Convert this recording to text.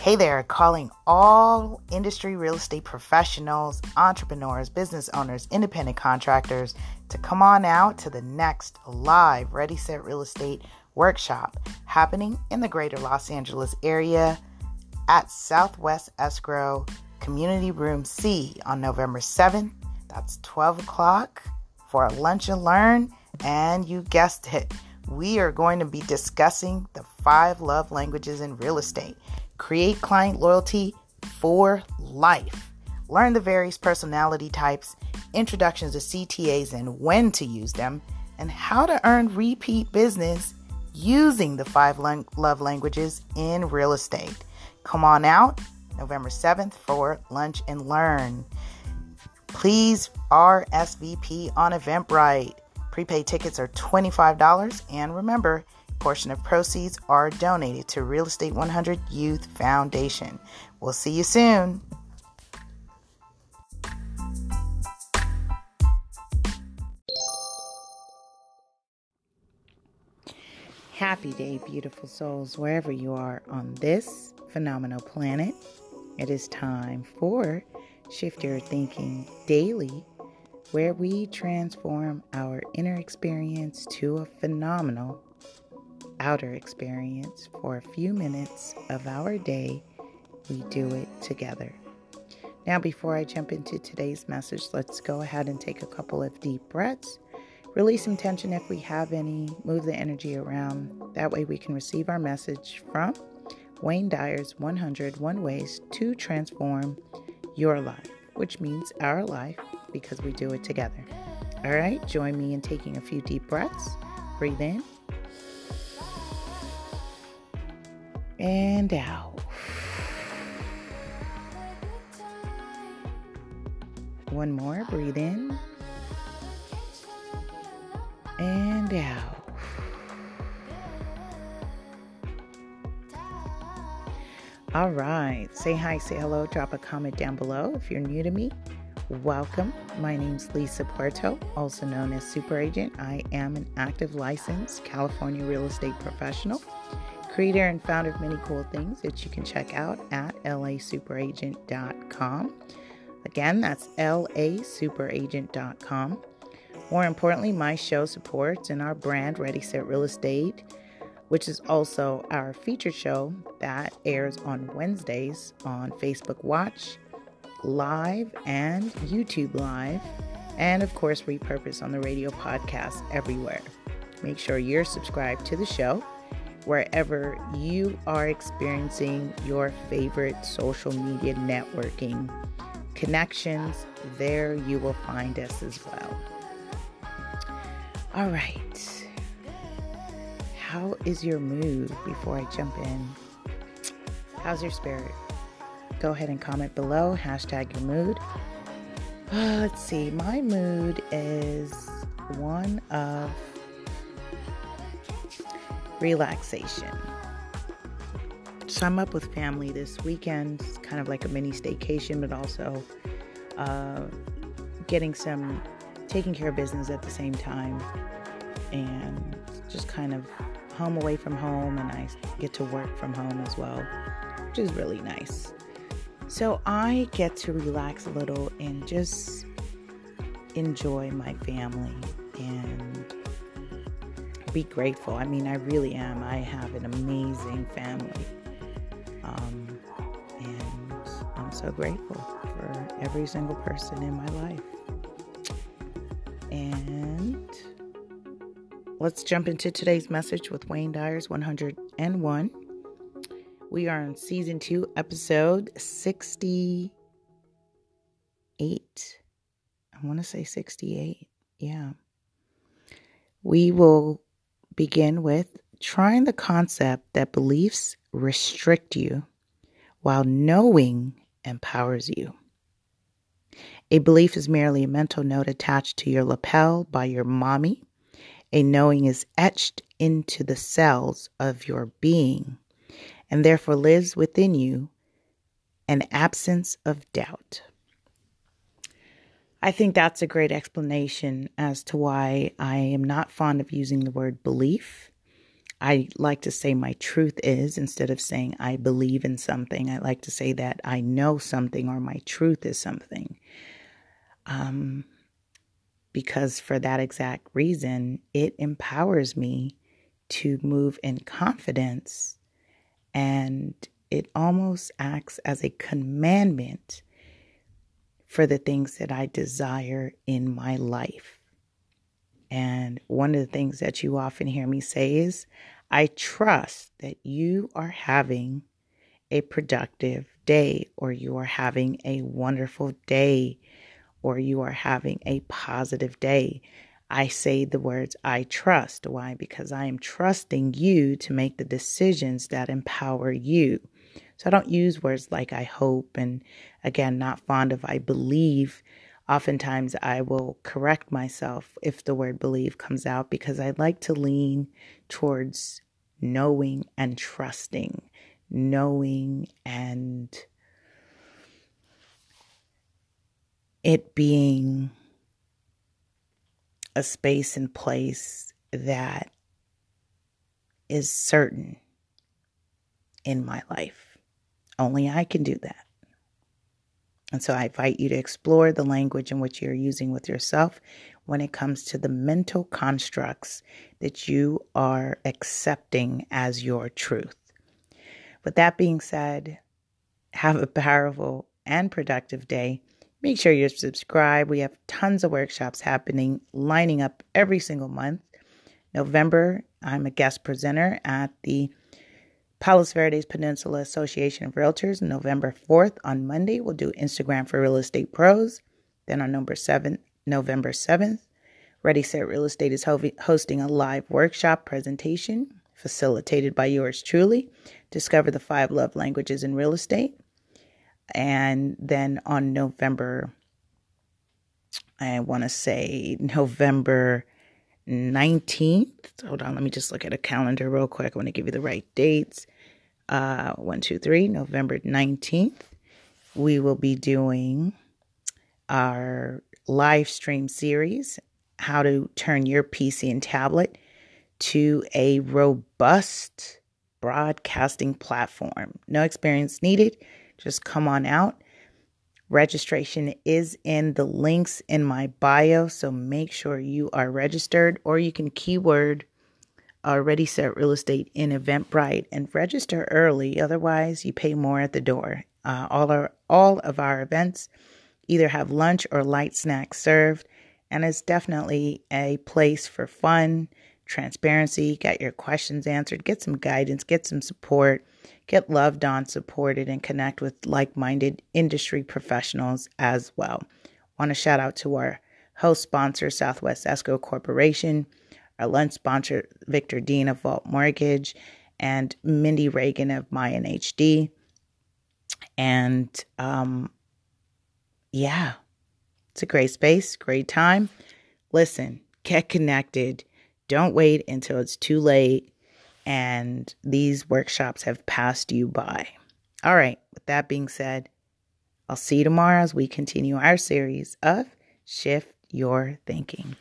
Hey there, calling all industry real estate professionals, entrepreneurs, business owners, independent contractors to come on out to the next live Ready Set Real Estate workshop happening in the greater Los Angeles area at Southwest Escrow Community Room C on November 7th. That's 12 o'clock for a lunch and learn. And you guessed it, we are going to be discussing the five love languages in real estate. Create client loyalty for life. Learn the various personality types, introductions to CTAs and when to use them, and how to earn repeat business using the five love languages in real estate. Come on out November 7th for Lunch and Learn. Please RSVP on Eventbrite. Prepaid tickets are $25 and remember, portion of proceeds are donated to Real Estate 100 Youth Foundation. We'll see you soon. Happy day, beautiful souls, wherever you are on this phenomenal planet. It is time for Shift Your Thinking Daily, where we transform our inner experience to a phenomenal outer experience for a few minutes of our day. We do it together. Now, before I jump into today's message, let's go ahead and take a couple of deep breaths. Release some tension if we have any, move the energy around. That way, we can receive our message from Wayne Dyer's 101 Ways to Transform Your Life, which means our life because we do it together. All right, join me in taking a few deep breaths. Breathe in and out. One more, breathe in and out. All right, say hi, say hello, drop a comment down below. If you're new to me, welcome. My name's Lisa Puerto, also known as Super Agent. I am an active licensed California real estate professional creator and founder of many cool things that you can check out at lasuperagent.com. Again, that's lasuperagent.com. More importantly, my show supports and our brand, Ready Set Real Estate, which is also our featured show that airs on Wednesdays on Facebook Watch, Live, and YouTube Live, and of course, repurpose on the radio podcast everywhere. Make sure you're subscribed to the show wherever you are experiencing your favorite social media networking connections. There you will find us as well. All right. How is your mood before I jump in? How's your spirit? Go ahead and comment below. Hashtag your mood. Uh, let's see. My mood is one of relaxation. So I'm up with family this weekend. It's kind of like a mini staycation, but also uh, getting some, taking care of business at the same time. And just kind of home away from home, and I get to work from home as well, which is really nice. So I get to relax a little and just enjoy my family and be grateful. I mean, I really am. I have an amazing family. Um, and I'm so grateful for every single person in my life. And let's jump into today's message with Wayne Dyer's 101. We are in season two, episode 68. I want to say 68. Yeah. We will begin with trying the concept that beliefs restrict you while knowing empowers you. A belief is merely a mental note attached to your lapel by your mommy. A knowing is etched into the cells of your being and therefore lives within you an absence of doubt. I think that's a great explanation as to why I am not fond of using the word belief. I like to say my truth is instead of saying I believe in something. I like to say that I know something or my truth is something. Um, because for that exact reason, it empowers me to move in confidence and it almost acts as a commandment for the things that I desire in my life. And one of the things that you often hear me say is, I trust that you are having a productive day, or you are having a wonderful day, or you are having a positive day. I say the words I trust. Why? Because I am trusting you to make the decisions that empower you. So I don't use words like I hope and again, not fond of I believe. Oftentimes I will correct myself if the word believe comes out because I like to lean towards knowing and trusting, knowing and it being a space and place that is certain in my life. Only I can do that. And so I invite you to explore the language in which you're using with yourself when it comes to the mental constructs that you are accepting as your truth. With that being said, have a powerful and productive day. Make sure you're subscribed. We have tons of workshops happening, lining up every single month. November, I'm a guest presenter at the Palos Verdes Peninsula Association of Realtors, November 4th on Monday. We'll do Instagram for Real Estate Pros. Then on November 7th, November 7th, Ready Set Real Estate is ho- hosting a live workshop presentation facilitated by yours truly. Discover the five love languages in real estate. And then on November, I want to say November 19th. Hold on, let me just look at a calendar real quick. I want to give you the right dates. Uh, one, two, three, November 19th. We will be doing our live stream series how to turn your PC and tablet to a robust broadcasting platform. No experience needed. Just come on out. Registration is in the links in my bio, so make sure you are registered or you can keyword already set real estate in Eventbrite and register early. Otherwise, you pay more at the door. Uh, all our all of our events either have lunch or light snacks served, and it's definitely a place for fun, transparency, get your questions answered, get some guidance, get some support, get loved on, supported, and connect with like minded industry professionals as well. Want to shout out to our host sponsor, Southwest Escrow Corporation, our lunch sponsor, Victor Dean of Vault Mortgage, and Mindy Reagan of Mayan HD. And um, yeah, it's a great space, great time. Listen, get connected. Don't wait until it's too late and these workshops have passed you by. All right, with that being said, I'll see you tomorrow as we continue our series of Shift Your Thinking.